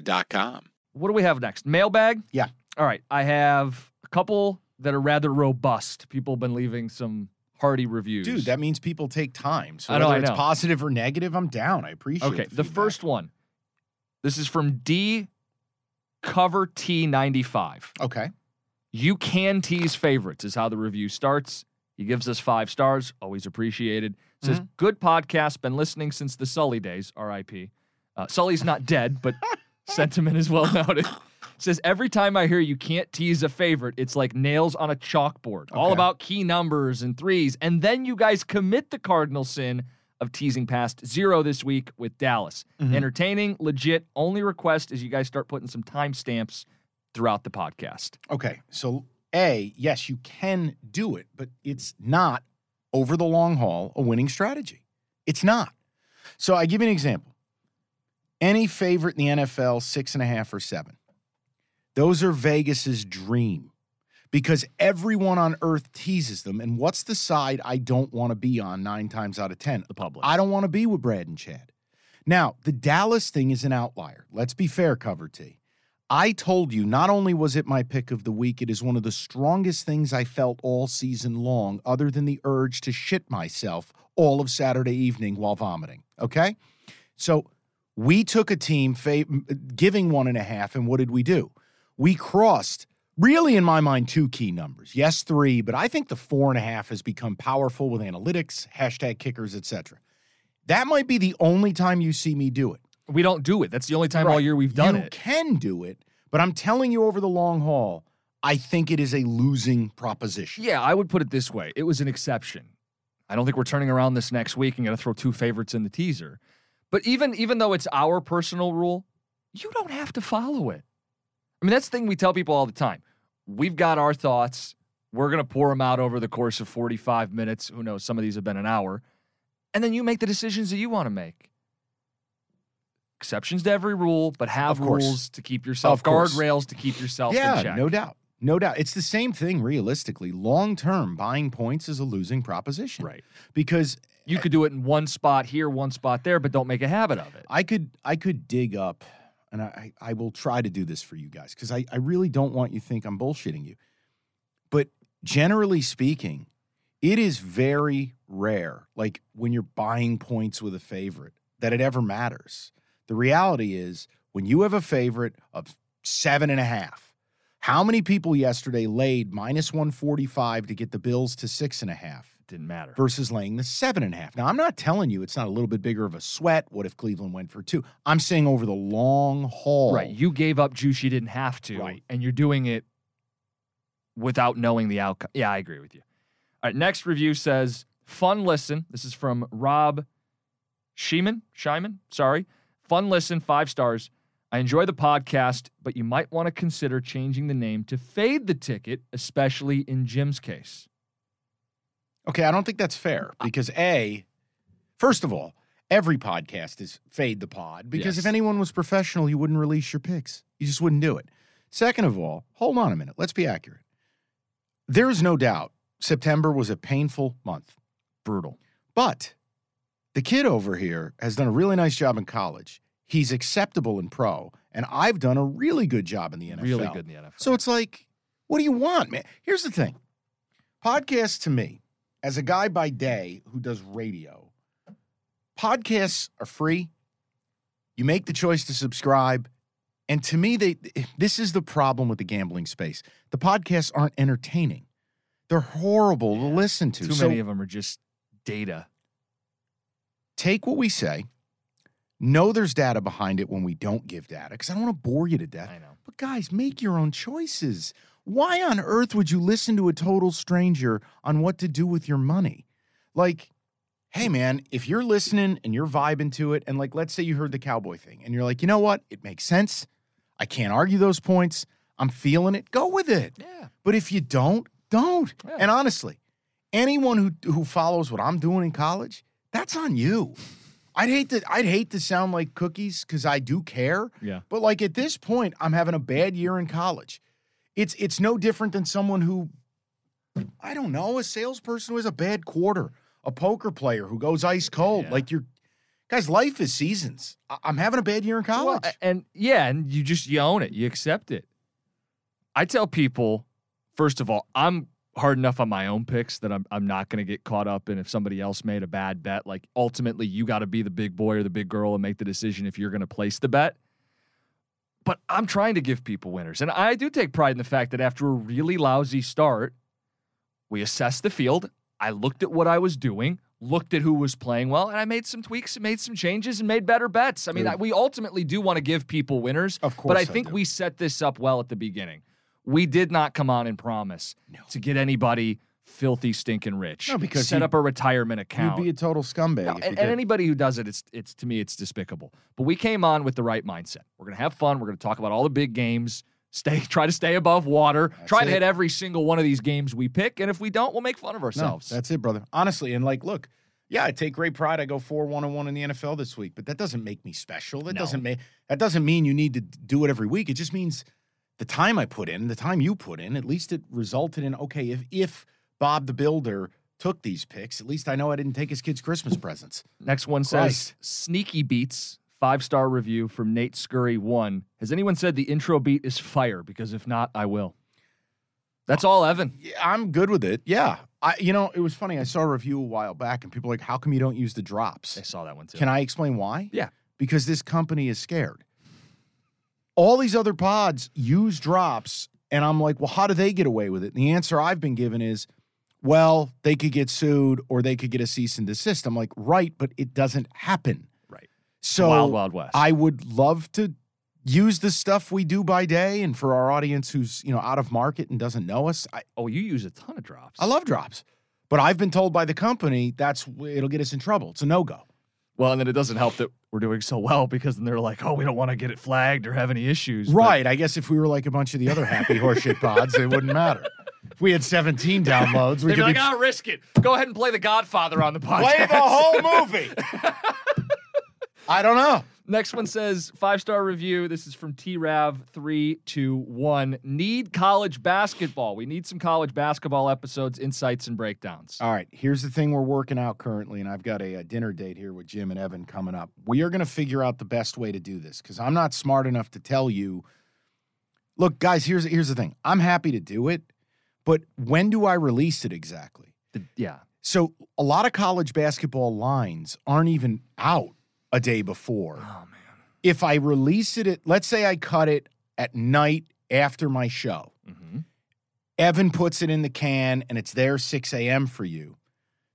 Serta.com. What do we have next? Mailbag? Yeah. All right. I have a couple that are rather robust. People have been leaving some hearty reviews. Dude, that means people take time. So I know, whether I it's positive or negative, I'm down. I appreciate it. Okay, the, the first one. This is from D Cover T95. Okay. You can tease favorites, is how the review starts. He gives us five stars, always appreciated. Says, Mm-hmm. good podcast, been listening since the Sully days, RIP. Uh, Sully's not dead, but sentiment is well noted. Says, every time I hear you can't tease a favorite, it's like nails on a chalkboard, all about key numbers and threes. And then you guys commit the cardinal sin of teasing past zero this week with Dallas. Mm-hmm. Entertaining, legit. Only request is you guys start putting some timestamps throughout the podcast. Okay. So, A, yes, you can do it, but it's not over the long haul a winning strategy. It's not. So, I give you an example. Any favorite in the NFL, six and a half or seven. Those are Vegas's dream because everyone on earth teases them. And what's the side I don't want to be on nine times out of 10? The public. I don't want to be with Brad and Chad. Now, the Dallas thing is an outlier. Let's be fair, Cover T. I told you not only was it my pick of the week, it is one of the strongest things I felt all season long, other than the urge to shit myself all of Saturday evening while vomiting. Okay? So we took a team fav- giving one and a half, and what did we do? We crossed, really, in my mind, two key numbers. Yes, three, but I think the four and a half has become powerful with analytics, hashtag kickers, etc. That might be the only time you see me do it. We don't do it. That's the only time all year we've done you it. can do it, but I'm telling you over the long haul, I think it is a losing proposition. Yeah, I would put it this way. It was an exception. I don't think we're turning around this next week and going to throw two favorites in the teaser. But even even though it's our personal rule, you don't have to follow it. I mean, that's the thing we tell people all the time. We've got our thoughts. We're going to pour them out over the course of 45 minutes. Who knows? Some of these have been an hour. And then you make the decisions that you want to make. Exceptions to every rule, but have rules to keep yourself, guardrails to keep yourself in Yeah, no doubt. No doubt. It's the same thing realistically. Long term, buying points is a losing proposition. Right. Because You eh, could do it in one spot here, one spot there, but don't make a habit of it. I could I could dig up, and I, I will try to do this for you guys because I, I really don't want you to think I'm bullshitting you. But generally speaking, it is very rare, like when you're buying points with a favorite, that it ever matters. The reality is when you have a favorite of seven and a half, how many people yesterday laid minus 145 to get the Bills to six and a half? Didn't matter. versus laying the seven and a half. Now, I'm not telling you it's not a little bit bigger of a sweat. What if Cleveland went for two? I'm saying over the long haul. Right. You gave up juice you didn't have to. Right. And you're doing it without knowing the outcome. Yeah, I agree with you. All right. Next review says, fun listen. This is from Rob Sheeman. Shyman. Sorry. Fun listen, five stars. I enjoy the podcast, but you might want to consider changing the name to Fade the Ticket, especially in Jim's case. Okay, I don't think that's fair because A, first of all, every podcast is fade the pod because if anyone was professional, you wouldn't release your picks. You just wouldn't do it. Second of all, hold on a minute. Let's be accurate. There is no doubt September was a painful month. Brutal. But the kid over here has done a really nice job in college. He's acceptable in pro, and I've done a really good job in the NFL. Really good in the NFL. So it's like, what do you want, man? Here's the thing podcasts to me, as a guy by day who does radio, podcasts are free. You make the choice to subscribe. And to me, they this is the problem with the gambling space. The podcasts aren't entertaining. They're horrible to listen to. Too So many of them are just data. take what we say. Know there's data behind it when we don't give data, because I don't want to bore you to death. I know. But guys, make your own choices. Why on earth would you listen to a total stranger on what to do with your money? Like, hey man, if you're listening and you're vibing to it, and like let's say you heard the cowboy thing and you're like, you know what? It makes sense. I can't argue those points. I'm feeling it. Go with it. Yeah. But if you don't, don't. Yeah. And honestly, anyone who who follows what I'm doing in college, that's on you. I'd hate to I'd hate to sound like cookies because I do care. Yeah. But like at this point, I'm having a bad year in college. It's it's no different than someone who I don't know, a salesperson who has a bad quarter, a poker player who goes ice cold. Yeah. Like you're guys, life is seasons. I, I'm having a bad year in college. a- and yeah, and you just you own it. You accept it. I tell people, first of all, I'm hard enough on my own picks that I'm I'm not going to get caught up in if somebody else made a bad bet. Like ultimately, you got to be the big boy or the big girl and make the decision if you're going to place the bet. But I'm trying to give people winners, and I do take pride in the fact that after a really lousy start, we assessed the field. I looked at what I was doing, looked at who was playing well, and I made some tweaks and made some changes and made better bets. I mean, I, we ultimately do want to give people winners, Of course, but I I think do. we set this up well at the beginning. We did not come on and promise No. to get anybody filthy, stinking rich. No, because set you- up a retirement account. You'd be a total scumbag. No, and, and anybody who does it, it's it's to me, it's despicable. But we came on with the right mindset. We're gonna have fun. We're gonna talk about all the big games. Stay, try to stay above water. That's try to it. hit every single one of these games we pick. And if we don't, we'll make fun of No, ourselves. that's it, brother. Honestly, and like, look, yeah, I take great pride. I go four one and one in the NFL this week, but that doesn't make me special. That No. doesn't make that doesn't mean you need to do it every week. It just means the time I put in, the time you put in, at least it resulted in okay. If if Bob the Builder took these picks, at least I know I didn't take his kids Christmas presents. Mm. Next one says sneaky beats. Five star review from Nate Scurry. One. Has anyone said the intro beat is fire? Because if not, I will. That's all, Evan. I'm good with it. Yeah, I you know it was funny. I saw a review a while back, and people were like, "How come you don't use the drops?" I saw that one too. Can I explain why? Yeah. Because this company is scared. All these other pods use drops, and I'm like, well, how do they get away with it? And the answer I've been given is, well, they could get sued or they could get a cease and desist. I'm like, right, but it doesn't happen. Right. So Wild Wild West. I would love to use the stuff we do by day, and for our audience who's you know out of market and doesn't know us, I, oh, you use a ton of drops. I love drops. But I've been told by the company that's it'll get us in trouble. It's a no go. Well, and then it doesn't help that we're doing so well because then they're like, oh, we don't want to get it flagged or have any issues. But- Right. I guess if we were like a bunch of the other happy horseshit pods, it wouldn't matter. If we had 17 downloads, we They'd be like, be I'll risk it. Go ahead and play The Godfather on the podcast. play the whole movie. I don't know. Next one says five star review. This is from T Rav three two one. Need college basketball. We need some college basketball episodes, insights, and breakdowns. All right. Here's the thing we're working out currently, and I've got a, a dinner date here with Jim and Evan coming up. We are going to figure out the best way to do this because I'm not smart enough to tell you. Look, guys, here's here's the thing. I'm happy to do it, but when do I release it exactly? The- yeah. So a lot of college basketball lines aren't even out a day before. Oh man. If I release it at, let's say I cut it at night after my show, Mm-hmm. Evan puts it in the can and it's there 6 a.m. for you.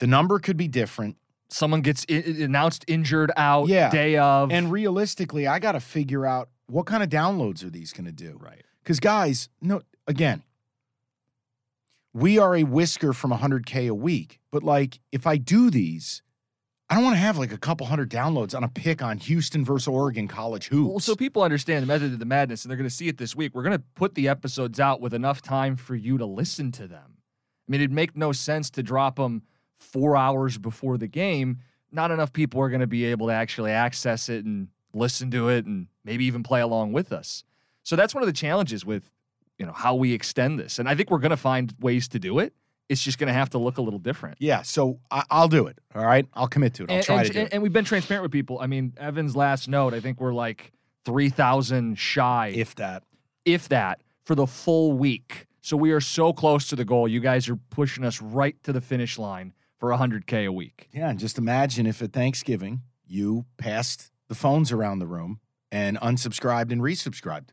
The number could be different. Someone gets i- i- announced injured out Yeah. day of. And realistically, I got to figure out what kind of downloads are these going to do? right. Because, guys, no, again, we are a whisker from 100K a week. But, like, if I do these, I don't want to have like a couple hundred downloads on a pick on Houston versus Oregon college hoops. Well, so people understand the method of the madness, and they're going to see it this week. We're going to put the episodes out with enough time for you to listen to them. I mean, it'd make no sense to drop them four hours before the game. Not enough people are going to be able to actually access it and listen to it, and maybe even play along with us. So that's one of the challenges with you know how we extend this, and I think we're going to find ways to do it. It's just going to have to look a little different. yeah, so I, I'll do it. All right. I'll commit to it. I'll and, try and, to do and- it. and we've been transparent with people. I mean, Evan's last note, I think we're like 3,000 shy, if, If that. if that, for the full week. So we are so close to the goal. You guys are pushing us right to the finish line for 100K a week. Yeah, and just imagine if at Thanksgiving you passed the phones around the room and unsubscribed and resubscribed.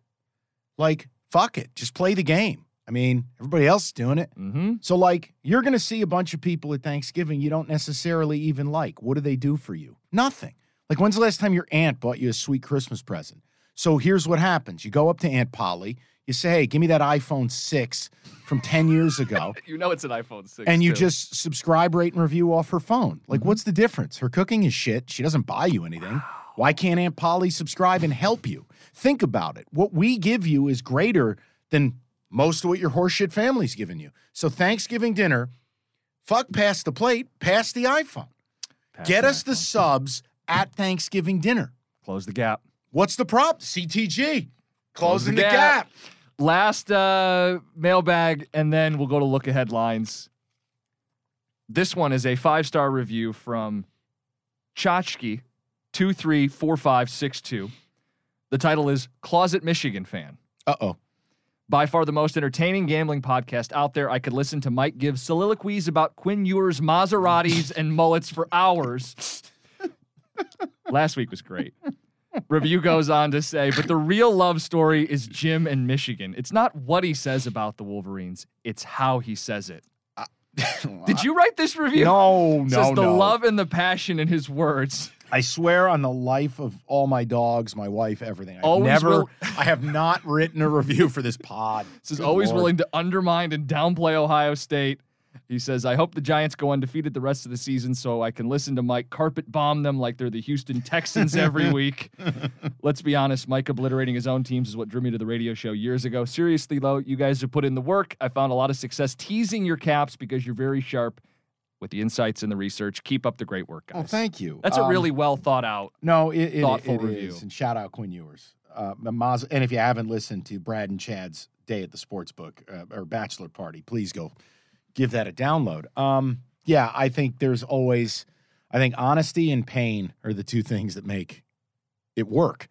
Like, fuck it. Just play the game. I mean, everybody else is doing it. Mm-hmm. So, like, you're going to see a bunch of people at Thanksgiving you don't necessarily even like. What do they do for you? Nothing. Like, when's the last time your aunt bought you a sweet Christmas present? So, here's what happens you go up to Aunt Polly, you say, hey, give me that iPhone 6 from 10 years ago. You know it's an iPhone 6. and you too. just subscribe, rate, and review off her phone. Like, Mhm. what's the difference? Her cooking is shit. She doesn't buy you anything. Why can't Aunt Polly subscribe and help you? Think about it. What we give you is greater than most of what your horseshit family's giving you. So, Thanksgiving dinner, fuck past the plate, pass the iPhone. Pass Get the us the subs at Thanksgiving dinner. Close the gap. What's the prop? CTG. Closing the the gap. gap. Last uh, mailbag, and then we'll go to look at headlines. This one is a five star review from Chachki two three four five six two. The title is Closet Michigan Fan. Uh oh. By far the most entertaining gambling podcast out there. I could listen to Mike give soliloquies about Quinn Ewers, Maseratis, and mullets for hours. Last week was great. Review goes on to say, but the real love story is Jim and Michigan. It's not what he says about the Wolverines, it's how he says it. Did you write this review? No, no, says the no. love and the passion in his words. I swear on the life of all my dogs, my wife, everything. Always never, will- I have not written a review for this pod. This is Good always Lord. willing to undermine and downplay Ohio State. He says, I hope the Giants go undefeated the rest of the season so I can listen to Mike carpet bomb them like they're the Houston Texans every week. Let's be honest, Mike obliterating his own teams is what drew me to the radio show years ago. Seriously, though, you guys have put in the work. I found a lot of success teasing your caps because you're very sharp with the insights and the research. Keep up the great work, guys. Oh, thank you. That's a Um, really well thought out. no, it, it, thoughtful it review. is. And shout out Quinn Ewers. Uh, Maz- and if you haven't listened to Brad and Chad's day at the sports book uh, or bachelor party, please go give that a download. Um, yeah, I think there's always, I think honesty and pain are the two things that make it work.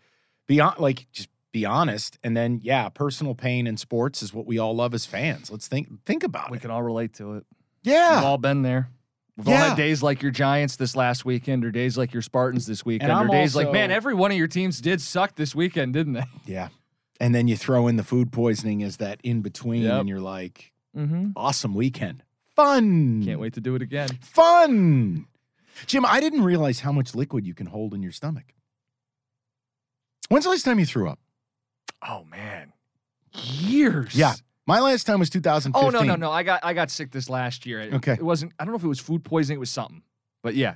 Be like just be honest, and then yeah, personal pain in sports is what we all love as fans. Let's think think about We it. We can all relate to it. Yeah, We've all been there. We've all had days like your Giants this last weekend, or days like your Spartans this weekend, or days like, man, every one of your teams did suck this weekend, didn't they? yeah. And then you throw in the food poisoning as that in between, Yep. and you're like, Mm-hmm. awesome weekend, fun, Can't wait to do it again. fun. Jim, I didn't realize how much liquid you can hold in your stomach. When's the last time you threw up? Oh man, years. Yeah. My last time was 2015. Oh no no no! I got I got sick this last year. It- Okay. It wasn't. I don't know if it was food poisoning. It was something. But yeah.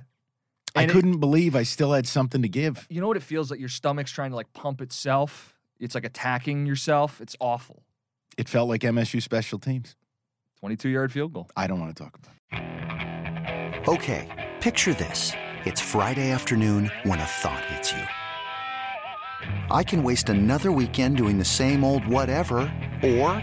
I And it- couldn't believe I still had something to give. you know what it feels like? Your stomach's trying to like pump itself. It's like attacking yourself. It's awful. It felt like MSU special teams. Twenty-two yard field goal. I don't want to talk about it. Okay, picture this. It's Friday afternoon when a thought hits you. I can waste another weekend doing the same old whatever, or